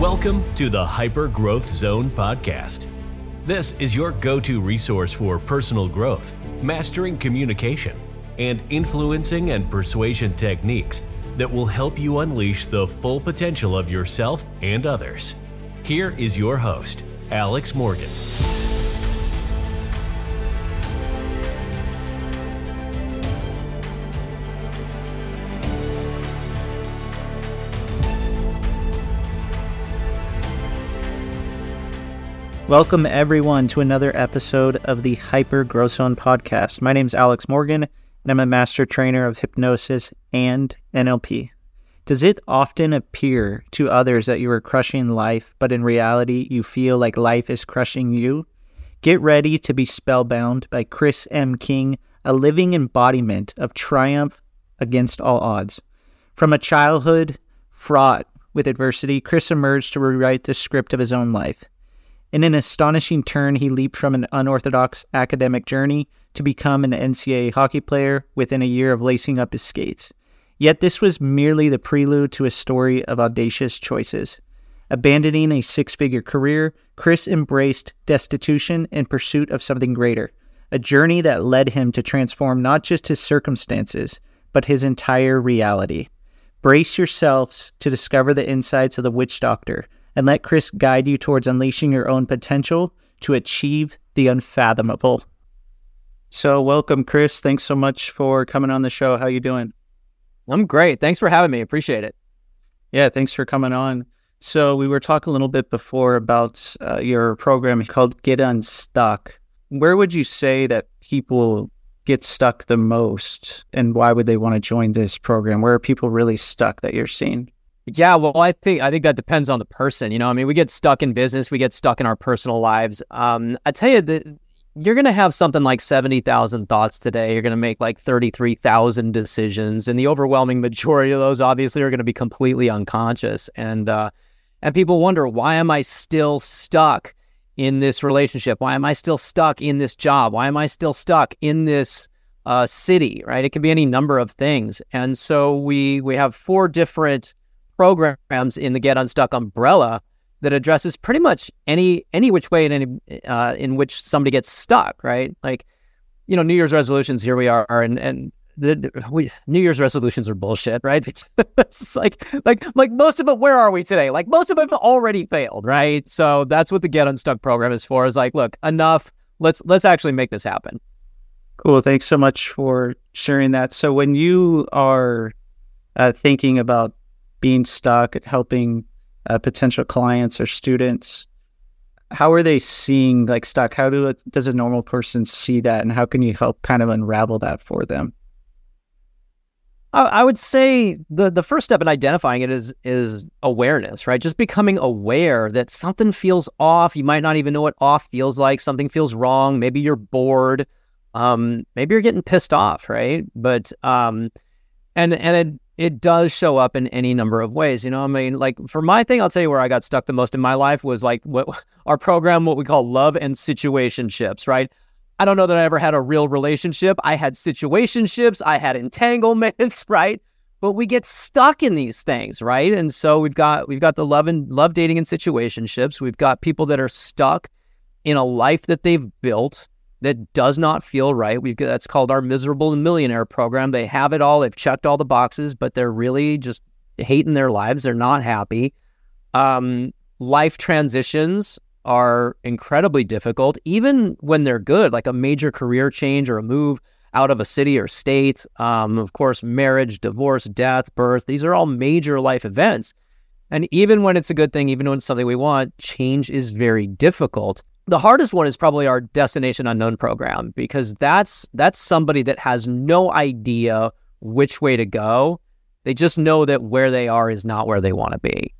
Welcome to the Hyper Growth Zone podcast. This is your go to resource for personal growth, mastering communication, and influencing and persuasion techniques that will help you unleash the full potential of yourself and others. Here is your host, Alex Morgan. Welcome, everyone, to another episode of the Hyper Growth Zone podcast. My name is Alex Morgan, and I'm a master trainer of hypnosis and NLP. Does it often appear to others that you are crushing life, but in reality, you feel like life is crushing you? Get ready to be spellbound by Chris M. King, a living embodiment of triumph against all odds. From a childhood fraught with adversity, Chris emerged to rewrite the script of his own life. In an astonishing turn, he leaped from an unorthodox academic journey to become an NCAA hockey player within a year of lacing up his skates. Yet this was merely the prelude to a story of audacious choices. Abandoning a six figure career, Chris embraced destitution in pursuit of something greater, a journey that led him to transform not just his circumstances, but his entire reality. Brace yourselves to discover the insights of the witch doctor and let Chris guide you towards unleashing your own potential to achieve the unfathomable. So, welcome, Chris. Thanks so much for coming on the show. How you doing? I'm great. Thanks for having me. Appreciate it. Yeah, thanks for coming on. So, we were talking a little bit before about uh, your program called Get Unstuck. Where would you say that people get stuck the most, and why would they want to join this program? Where are people really stuck that you're seeing? Yeah, well, I think I think that depends on the person. You know, I mean, we get stuck in business, we get stuck in our personal lives. Um, I tell you that you're going to have something like seventy thousand thoughts today. You're going to make like thirty three thousand decisions, and the overwhelming majority of those obviously are going to be completely unconscious. And uh, and people wonder why am I still stuck in this relationship? Why am I still stuck in this job? Why am I still stuck in this uh, city? Right? It can be any number of things. And so we we have four different programs in the Get Unstuck umbrella that addresses pretty much any any which way in any uh, in which somebody gets stuck, right? Like, you know, New Year's resolutions. Here we are, and and the, we, New Year's resolutions are bullshit, right? It's, it's like like like most of it. Where are we today? Like most of it already failed, right? So that's what the Get Unstuck program is for. Is like, look, enough. Let's let's actually make this happen. Cool. Thanks so much for sharing that. So when you are uh, thinking about being stuck, at helping uh, potential clients or students. How are they seeing like stuck? How do does a normal person see that, and how can you help kind of unravel that for them? I would say the the first step in identifying it is is awareness, right? Just becoming aware that something feels off. You might not even know what off feels like. Something feels wrong. Maybe you're bored. Um, maybe you're getting pissed off, right? But um, and and it it does show up in any number of ways. You know, I mean, like for my thing, I'll tell you where I got stuck the most in my life was like what our program, what we call love and situationships, right? I don't know that I ever had a real relationship. I had situationships, I had entanglements, right? But we get stuck in these things, right? And so we've got we've got the love and love dating and situationships. We've got people that are stuck in a life that they've built that does not feel right. We've that's called our miserable millionaire program. They have it all. They've checked all the boxes, but they're really just hating their lives. They're not happy. Um, life transitions are incredibly difficult, even when they're good, like a major career change or a move out of a city or state. Um, of course, marriage, divorce, death, birth. These are all major life events. And even when it's a good thing, even when it's something we want, change is very difficult the hardest one is probably our destination unknown program because that's that's somebody that has no idea which way to go. They just know that where they are is not where they want to be.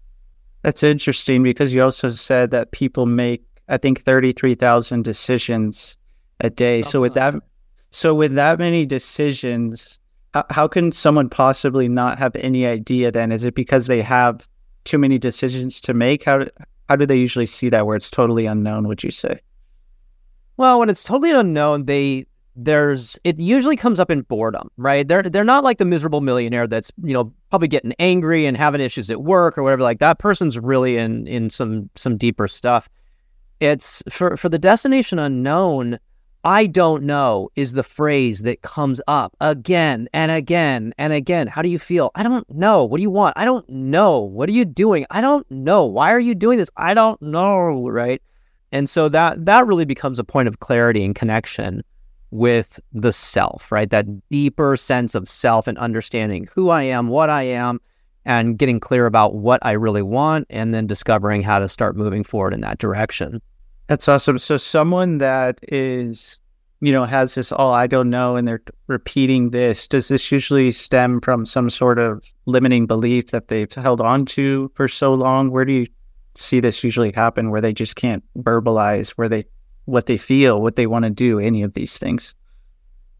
That's interesting because you also said that people make I think 33,000 decisions a day. Something so with like that, that so with that many decisions, how, how can someone possibly not have any idea then? Is it because they have too many decisions to make? How how do they usually see that where it's totally unknown, would you say? Well, when it's totally unknown, they there's it usually comes up in boredom, right? They're they're not like the miserable millionaire that's you know probably getting angry and having issues at work or whatever. Like that person's really in in some some deeper stuff. It's for for the destination unknown. I don't know is the phrase that comes up again and again and again. How do you feel? I don't know. What do you want? I don't know. What are you doing? I don't know. Why are you doing this? I don't know. Right. And so that that really becomes a point of clarity and connection with the self, right? That deeper sense of self and understanding who I am, what I am, and getting clear about what I really want, and then discovering how to start moving forward in that direction. That's awesome. So, someone that is, you know, has this, oh, I don't know, and they're repeating this, does this usually stem from some sort of limiting belief that they've held on to for so long? Where do you see this usually happen where they just can't verbalize where they what they feel, what they want to do, any of these things?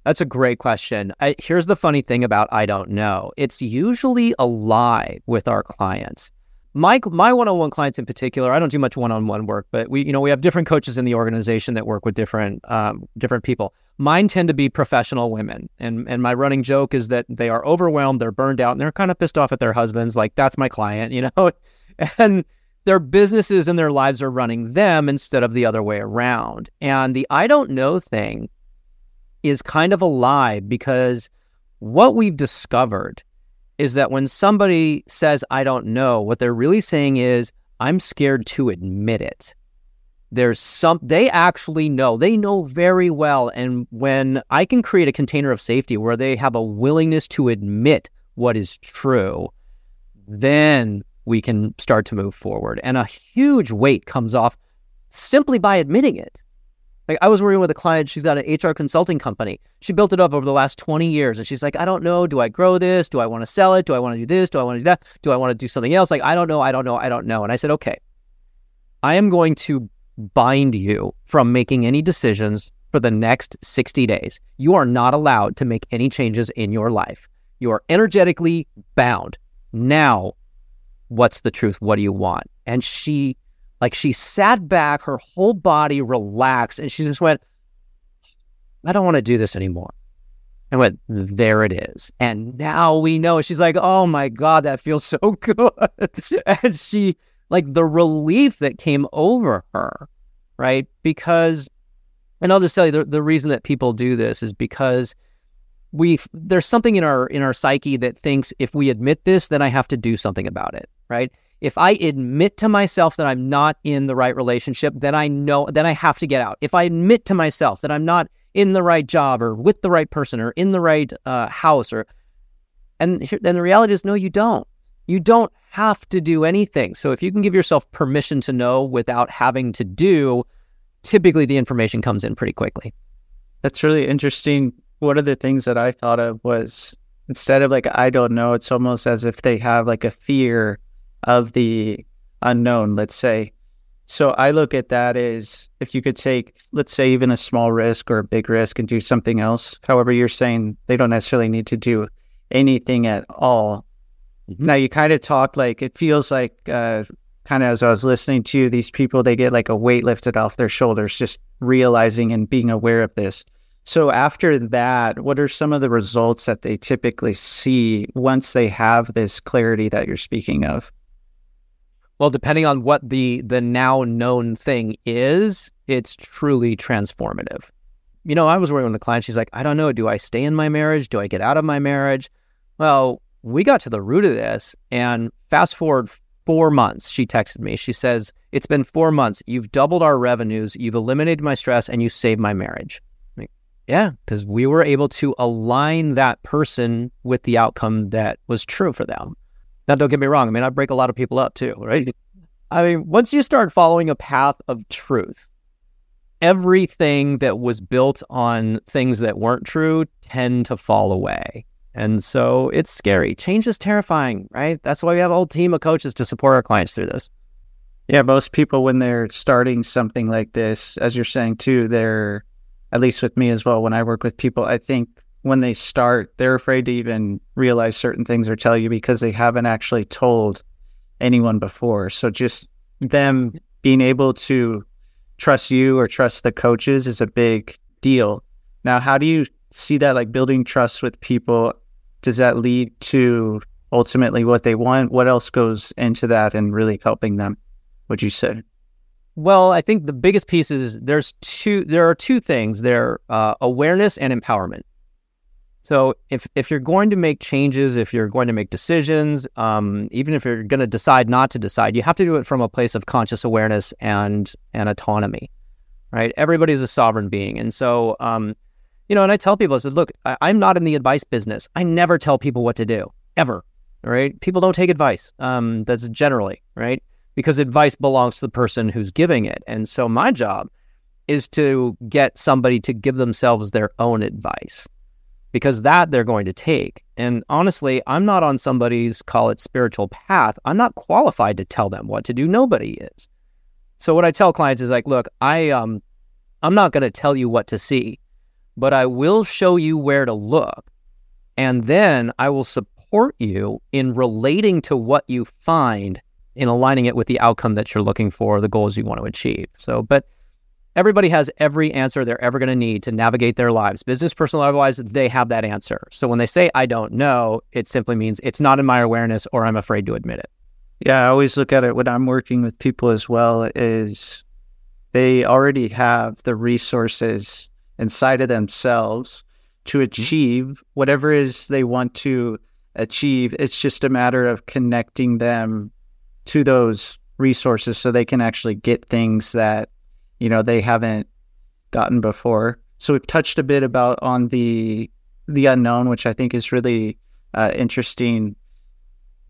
That's a great question. I, here's the funny thing about I don't know. It's usually a lie with our clients. My my one-on-one clients in particular, I don't do much one-on-one work, but we you know we have different coaches in the organization that work with different um, different people. Mine tend to be professional women, and and my running joke is that they are overwhelmed, they're burned out, and they're kind of pissed off at their husbands. Like that's my client, you know, and their businesses and their lives are running them instead of the other way around. And the I don't know thing is kind of a lie because what we've discovered is that when somebody says, I don't know, what they're really saying is, I'm scared to admit it. There's some, they actually know, they know very well. And when I can create a container of safety where they have a willingness to admit what is true, then we can start to move forward. And a huge weight comes off simply by admitting it. Like I was working with a client, she's got an HR consulting company. She built it up over the last 20 years. And she's like, I don't know. Do I grow this? Do I want to sell it? Do I want to do this? Do I want to do that? Do I want to do something else? Like, I don't know. I don't know. I don't know. And I said, okay, I am going to bind you from making any decisions for the next 60 days. You are not allowed to make any changes in your life. You are energetically bound. Now what's the truth? What do you want? And she, like, she sat back, her whole body relaxed, and she just went, I don't want to do this anymore. And went, there it is. And now we know. She's like, oh my God, that feels so good. and she, like, the relief that came over her, right? Because, and I'll just tell you the, the reason that people do this is because we there's something in our in our psyche that thinks if we admit this then i have to do something about it right? If I admit to myself that I'm not in the right relationship, then I know, then I have to get out. If I admit to myself that I'm not in the right job or with the right person or in the right uh, house or, and then the reality is, no, you don't. You don't have to do anything. So if you can give yourself permission to know without having to do, typically the information comes in pretty quickly. That's really interesting. One of the things that I thought of was instead of like, I don't know, it's almost as if they have like a fear of the unknown, let's say. So I look at that as if you could take, let's say, even a small risk or a big risk and do something else. However, you're saying they don't necessarily need to do anything at all. Mm-hmm. Now, you kind of talk like it feels like, uh, kind of as I was listening to you, these people, they get like a weight lifted off their shoulders, just realizing and being aware of this. So after that, what are some of the results that they typically see once they have this clarity that you're speaking of? Well, depending on what the the now known thing is, it's truly transformative. You know, I was working with a client. She's like, I don't know. Do I stay in my marriage? Do I get out of my marriage? Well, we got to the root of this, and fast forward four months, she texted me. She says, It's been four months. You've doubled our revenues. You've eliminated my stress, and you saved my marriage. Like, yeah, because we were able to align that person with the outcome that was true for them. Now, don't get me wrong. I mean, I break a lot of people up too, right? I mean, once you start following a path of truth, everything that was built on things that weren't true tend to fall away. And so it's scary. Change is terrifying, right? That's why we have a whole team of coaches to support our clients through this. Yeah, most people, when they're starting something like this, as you're saying too, they're, at least with me as well, when I work with people, I think when they start, they're afraid to even realize certain things or tell you because they haven't actually told anyone before. So just them being able to trust you or trust the coaches is a big deal. Now, how do you see that like building trust with people? Does that lead to ultimately what they want? What else goes into that and really helping them? Would you say? Well, I think the biggest piece is there's two. There are two things. There, uh, awareness and empowerment. So if if you're going to make changes, if you're going to make decisions, um, even if you're going to decide not to decide, you have to do it from a place of conscious awareness and and autonomy, right? Everybody's a sovereign being, and so um, you know. And I tell people, I said, look, I, I'm not in the advice business. I never tell people what to do ever. Right? People don't take advice. Um, that's generally right because advice belongs to the person who's giving it, and so my job is to get somebody to give themselves their own advice because that they're going to take. And honestly, I'm not on somebody's call it spiritual path. I'm not qualified to tell them what to do. Nobody is. So what I tell clients is like, look, I um I'm not going to tell you what to see, but I will show you where to look. And then I will support you in relating to what you find in aligning it with the outcome that you're looking for, the goals you want to achieve. So, but everybody has every answer they're ever going to need to navigate their lives. Business, personal, otherwise, they have that answer. So when they say, I don't know, it simply means it's not in my awareness or I'm afraid to admit it. Yeah, I always look at it when I'm working with people as well is they already have the resources inside of themselves to mm-hmm. achieve whatever is they want to achieve. It's just a matter of connecting them to those resources so they can actually get things that you know they haven't gotten before. So we've touched a bit about on the the unknown, which I think is really uh, interesting.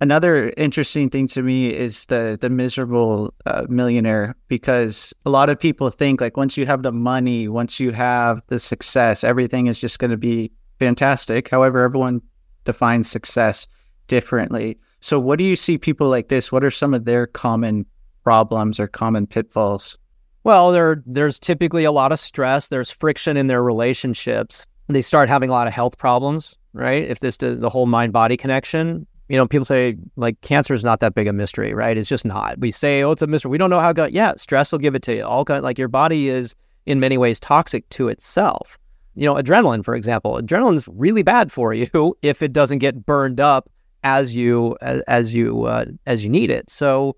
Another interesting thing to me is the the miserable uh, millionaire because a lot of people think like once you have the money, once you have the success, everything is just going to be fantastic. However, everyone defines success differently. So, what do you see people like this? What are some of their common problems or common pitfalls? Well, there there's typically a lot of stress. There's friction in their relationships. They start having a lot of health problems, right? If this the whole mind body connection, you know, people say like cancer is not that big a mystery, right? It's just not. We say, oh, it's a mystery. We don't know how. Go- yeah, stress will give it to you. All kind like your body is in many ways toxic to itself. You know, adrenaline, for example, adrenaline is really bad for you if it doesn't get burned up as you as, as you uh, as you need it. So,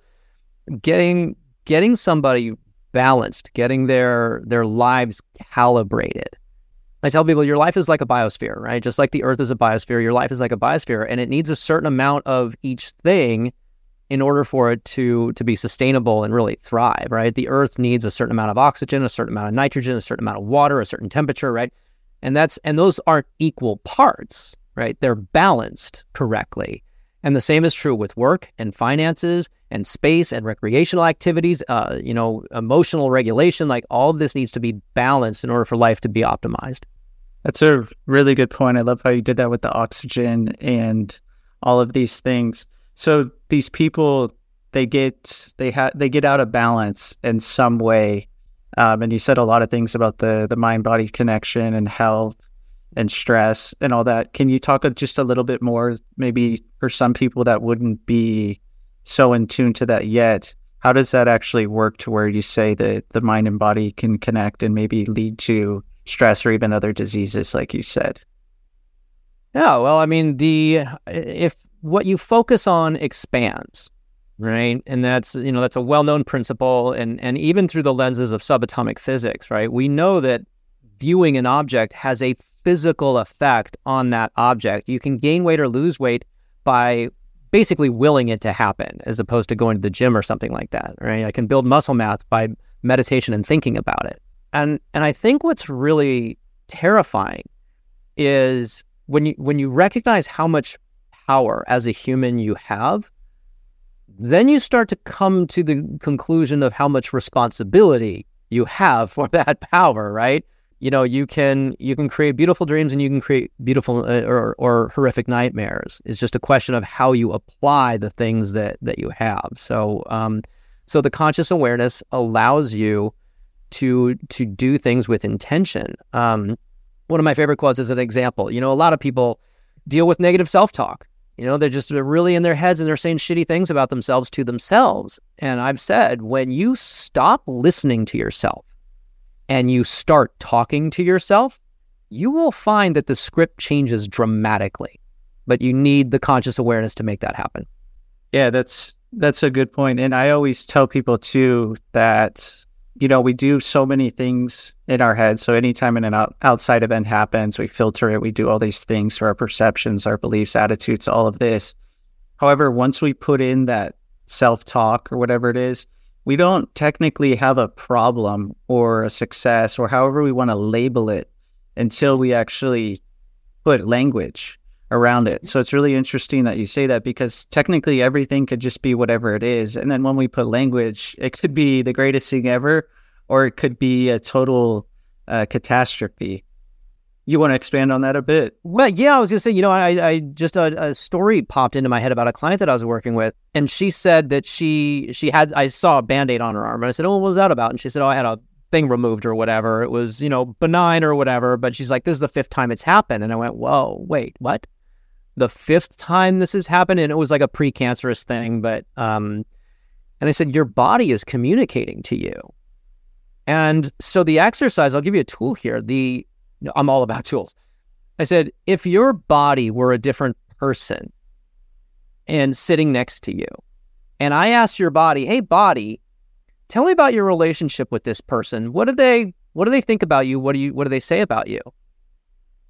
getting getting somebody balanced, getting their their lives calibrated. I tell people your life is like a biosphere, right? Just like the earth is a biosphere, your life is like a biosphere and it needs a certain amount of each thing in order for it to to be sustainable and really thrive, right? The earth needs a certain amount of oxygen, a certain amount of nitrogen, a certain amount of water, a certain temperature, right? And that's and those aren't equal parts, right? They're balanced correctly. And the same is true with work and finances and space and recreational activities, uh, you know, emotional regulation. Like all of this needs to be balanced in order for life to be optimized. That's a really good point. I love how you did that with the oxygen and all of these things. So these people, they get they have they get out of balance in some way. Um, and you said a lot of things about the the mind body connection and health and stress and all that. Can you talk just a little bit more, maybe for some people that wouldn't be so in tune to that yet? How does that actually work to where you say that the mind and body can connect and maybe lead to stress or even other diseases, like you said? Yeah, well, I mean, the if what you focus on expands, right, and that's you know that's a well-known principle, and and even through the lenses of subatomic physics, right, we know that viewing an object has a physical effect on that object. You can gain weight or lose weight by basically willing it to happen as opposed to going to the gym or something like that, right? I can build muscle mass by meditation and thinking about it. And and I think what's really terrifying is when you when you recognize how much power as a human you have, then you start to come to the conclusion of how much responsibility you have for that power, right? You know you can you can create beautiful dreams and you can create beautiful uh, or, or horrific nightmares. It's just a question of how you apply the things that that you have. So um so the conscious awareness allows you to to do things with intention. Um one of my favorite quotes is an example. You know a lot of people deal with negative self-talk. You know they're just they're really in their heads and they're saying shitty things about themselves to themselves. And i've said when you stop listening to yourself and you start talking to yourself, you will find that the script changes dramatically. But you need the conscious awareness to make that happen. Yeah, that's that's a good point. And I always tell people too that you know we do so many things in our head. So anytime an out- outside event happens, we filter it. We do all these things for our perceptions, our beliefs, attitudes, all of this. However, once we put in that self talk or whatever it is, we don't technically have a problem or a success or however we want to label it until we actually put language around it. So it's really interesting that you say that because technically everything could just be whatever it is. And then when we put language, it could be the greatest thing ever or it could be a total uh, catastrophe. You want to expand on that a bit? Well, yeah, I was gonna say, you know, I, I just a, a, story popped into my head about a client that I was working with, and she said that she she had I saw a band aid on her arm, and I said, oh, what was that about? And she said, oh, I had a thing removed or whatever. It was you know benign or whatever, but she's like, this is the fifth time it's happened, and I went, whoa, wait, what? The fifth time this has happened, and it was like a precancerous thing, but um, and I said, your body is communicating to you. And so the exercise, I'll give you a tool here. The I'm all about tools. I said, if your body were a different person and sitting next to you, and I asked your body, hey, body, tell me about your relationship with this person. What do they what do they think about you? What do you what do they say about you?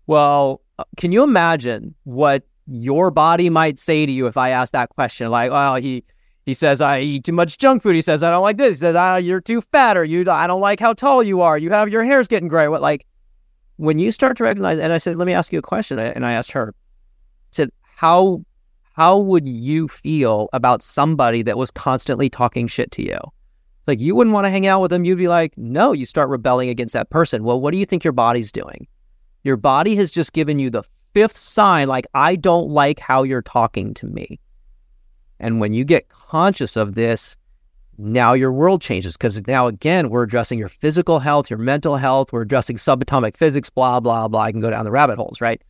Well, uh, can you imagine what your body might say to you if I ask that question? Like, well, he he says I eat too much junk food. He says I don't like this. He says oh, you're too fat, or you I don't like how tall you are. You have your hair's getting gray. What like when you start to recognize, and I said, let me ask you a question. And I asked her, I said, how, how would you feel about somebody that was constantly talking shit to you? Like you wouldn't want to hang out with them. You'd be like, no, you start rebelling against that person. Well, what do you think your body's doing? Your body has just given you the fifth sign, like, I don't like how you're talking to me. And when you get conscious of this, now your world changes because now again we're addressing your physical health your mental health we're addressing subatomic physics blah blah blah. I can go down the rabbit holes right?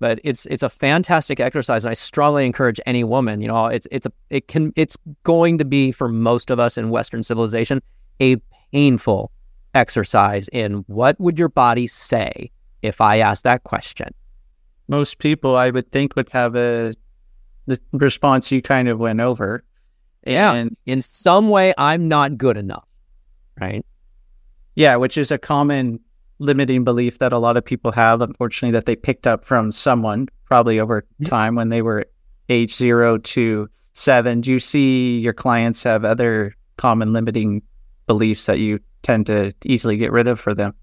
But it's it's a fantastic exercise and i strongly encourage any woman you know it's it's a it can it's going to be for most of us in western civilization a painful exercise in what would your body say if i asked that question? Most people i would think would have a the response you kind of went over yeah. And in some way, I'm not good enough. Right. Yeah. Which is a common limiting belief that a lot of people have, unfortunately, that they picked up from someone probably over mm-hmm. time when they were age zero to seven. Do you see your clients have other common limiting beliefs that you tend to easily get rid of for them?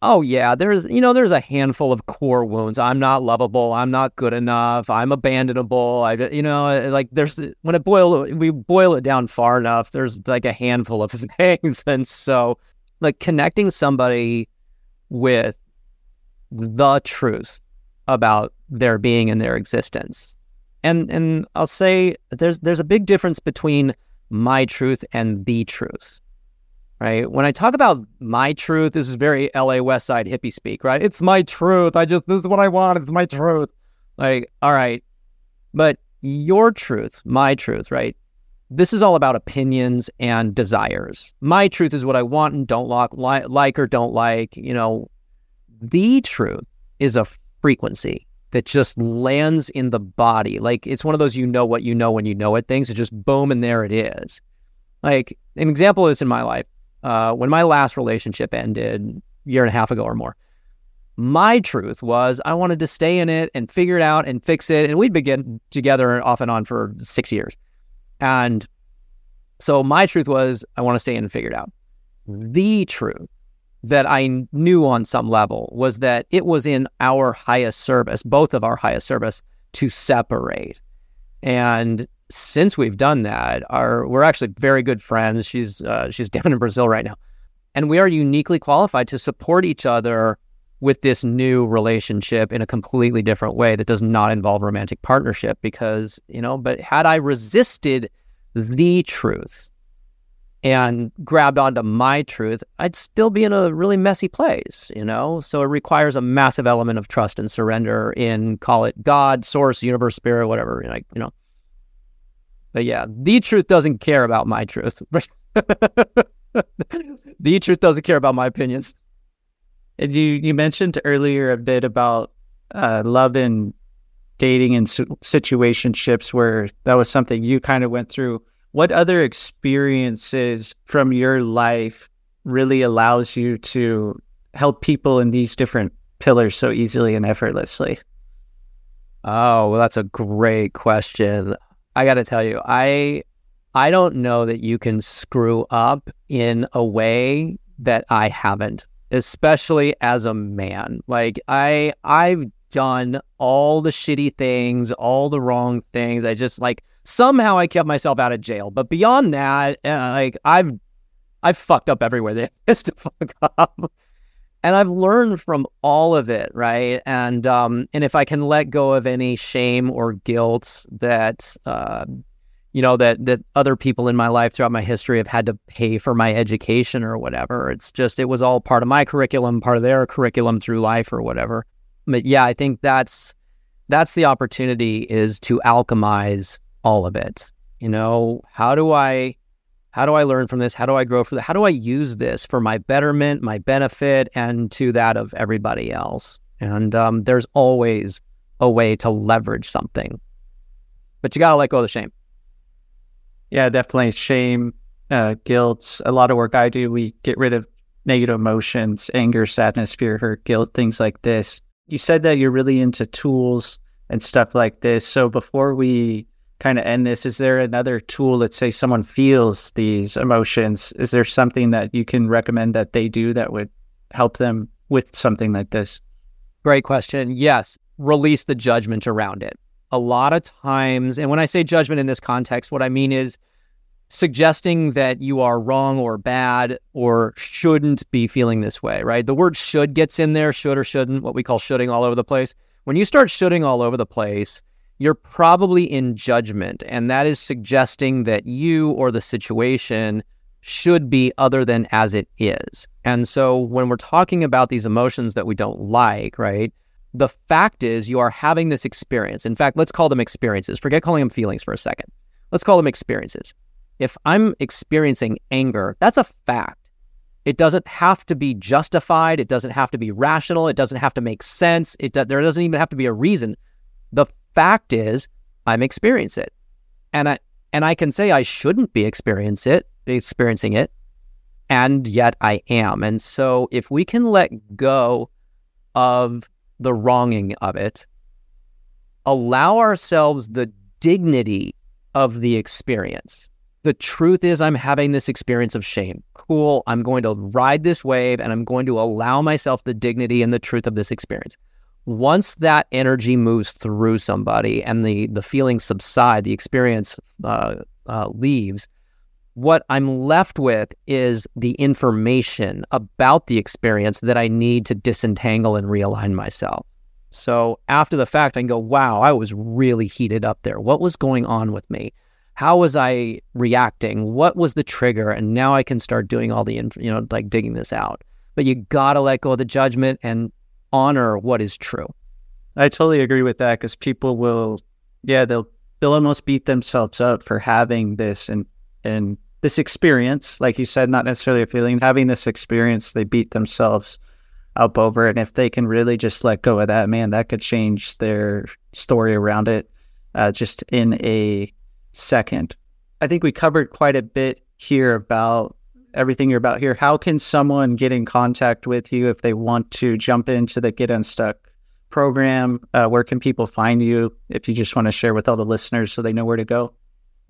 Oh yeah, there's you know there's a handful of core wounds. I'm not lovable. I'm not good enough. I'm abandonable. I you know uh, like there's when it boil we boil it down far enough. There's like a handful of things, and so like connecting somebody with the truth about their being and their existence. And and I'll say there's there's a big difference between my truth and the truth right? When I talk about my truth, this is very LA West Side hippie speak, right? It's my truth. I just, this is what I want. It's my truth. Like, all right. But your truth, my truth, right? This is all about opinions and desires. My truth is what I want and don't like, like or don't like. You know, the truth is a frequency that just lands in the body. Like it's one of those you know what you know when you know it things. It just boom and there it is. Like an example is in my life uh, when my last relationship ended year and a half ago or more, my truth was I wanted to stay in it and figure it out and fix it. And we'd been together off and on for six years. And so my truth was I want to stay in and figure it out. The truth that I knew on some level was that it was in our highest service, both of our highest service, to separate. And since we've done that, are we're actually very good friends. She's uh, she's down in Brazil right now, and we are uniquely qualified to support each other with this new relationship in a completely different way that does not involve romantic partnership. Because you know, but had I resisted the truth and grabbed onto my truth, I'd still be in a really messy place, you know? So it requires a massive element of trust and surrender in call it God, source, universe, spirit, whatever, like, you know. But yeah, the truth doesn't care about my truth. the truth doesn't care about my opinions. And you you mentioned earlier a bit about uh, love and dating and situationships where that was something you kind of went through. What other experiences from your life really allows you to help people in these different pillars so easily and effortlessly? Oh, well, that's a great question. I got to tell you, I I don't know that you can screw up in a way that I haven't, especially as a man. Like I I've done all the shitty things, all the wrong things. I just like somehow I kept myself out of jail. But beyond that, uh, like I've I've fucked up everywhere there is to fuck up. And I've learned from all of it, right? And um, and if I can let go of any shame or guilt that uh, you know that that other people in my life throughout my history have had to pay for my education or whatever, it's just it was all part of my curriculum, part of their curriculum through life or whatever. But yeah, I think that's that's the opportunity is to alchemize all of it. You know, how do I how do I learn from this? How do I grow from that? How do I use this for my betterment, my benefit, and to that of everybody else? And um, there's always a way to leverage something, but you got to let go of the shame. Yeah, definitely shame, uh, guilt. A lot of work I do, we get rid of negative emotions, anger, sadness, fear, hurt, guilt, things like this. You said that you're really into tools and stuff like this. So before we kind of end this, is there another tool that say someone feels these emotions? Is there something that you can recommend that they do that would help them with something like this? Great question. Yes, release the judgment around it. A lot of times, and when I say judgment in this context, what I mean is suggesting that you are wrong or bad or shouldn't be feeling this way, right? The word should gets in there, should or shouldn't, what we call shoulding all over the place. When you start shoulding all over the place, you're probably in judgment. And that is suggesting that you or the situation should be other than as it is. And so when we're talking about these emotions that we don't like, right? The fact is, you are having this experience. In fact, let's call them experiences. Forget calling them feelings for a second. Let's call them experiences. If I'm experiencing anger, that's a fact. It doesn't have to be justified. It doesn't have to be rational. It doesn't have to make sense. It do- there doesn't even have to be a reason. The fact is, I'm experiencing it, and I and I can say I shouldn't be experience it, experiencing it, and yet I am. And so, if we can let go of the wronging of it, allow ourselves the dignity of the experience. The truth is, I'm having this experience of shame. Cool. I'm going to ride this wave and I'm going to allow myself the dignity and the truth of this experience once that energy moves through somebody and the the feelings subside, the experience uh, uh, leaves, what I'm left with is the information about the experience that I need to disentangle and realign myself. So after the fact, I can go, wow, I was really heated up there. What was going on with me? How was I reacting? What was the trigger? And now I can start doing all the, you know, like digging this out. But you got to let go of the judgment and honor what is true. I totally agree with that because people will, yeah, they'll they'll almost beat themselves up for having this and and this experience, like you said, not necessarily a feeling, having this experience, they beat themselves up over it. And if they can really just let go of that, man, that could change their story around it uh, just in a second. I think we covered quite a bit here about everything you're about here. How can someone get in contact with you if they want to jump into the Get Unstuck program? Uh, where can people find you if you just want to share with all the listeners so they know where to go?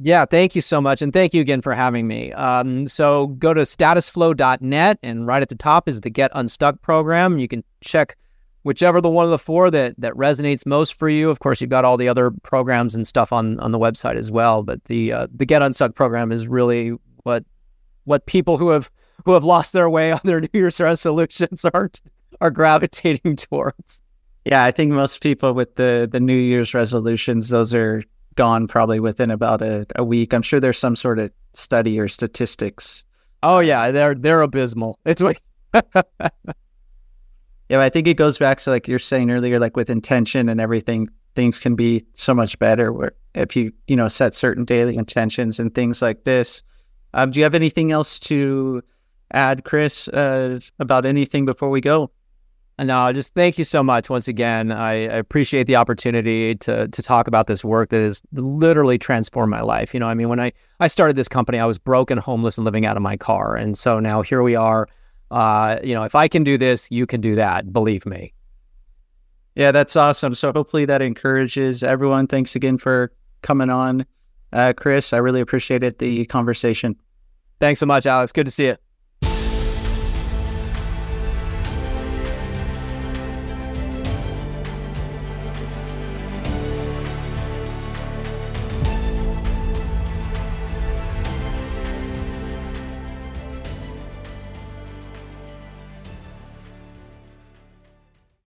Yeah, thank you so much. And thank you again for having me. Um, so go to statusflow.net, and right at the top is the Get Unstuck program. You can check whichever the one of the four that, that resonates most for you. Of course, you've got all the other programs and stuff on, on the website as well. But the uh, the Get Unstuck program is really what what people who have who have lost their way on their New Year's resolutions are are gravitating towards. Yeah, I think most people with the the New Year's resolutions, those are gone probably within about a, a week. I'm sure there's some sort of study or statistics. Oh yeah, they're they're abysmal. It's like Yeah, I think it goes back to like you're saying earlier, like with intention and everything, things can be so much better where if you, you know, set certain daily intentions and things like this. Um, do you have anything else to add, Chris, uh, about anything before we go? No, just thank you so much once again. I, I, appreciate the opportunity to to talk about this work that has literally transformed my life. You know, I mean, when I I started this company, I was broken, homeless, and living out of my car, and so now here we are. Uh, you know, if I can do this, you can do that. Believe me. Yeah, that's awesome. So hopefully that encourages everyone. Thanks again for coming on, uh, Chris. I really appreciated the conversation. Thanks so much, Alex. Good to see you.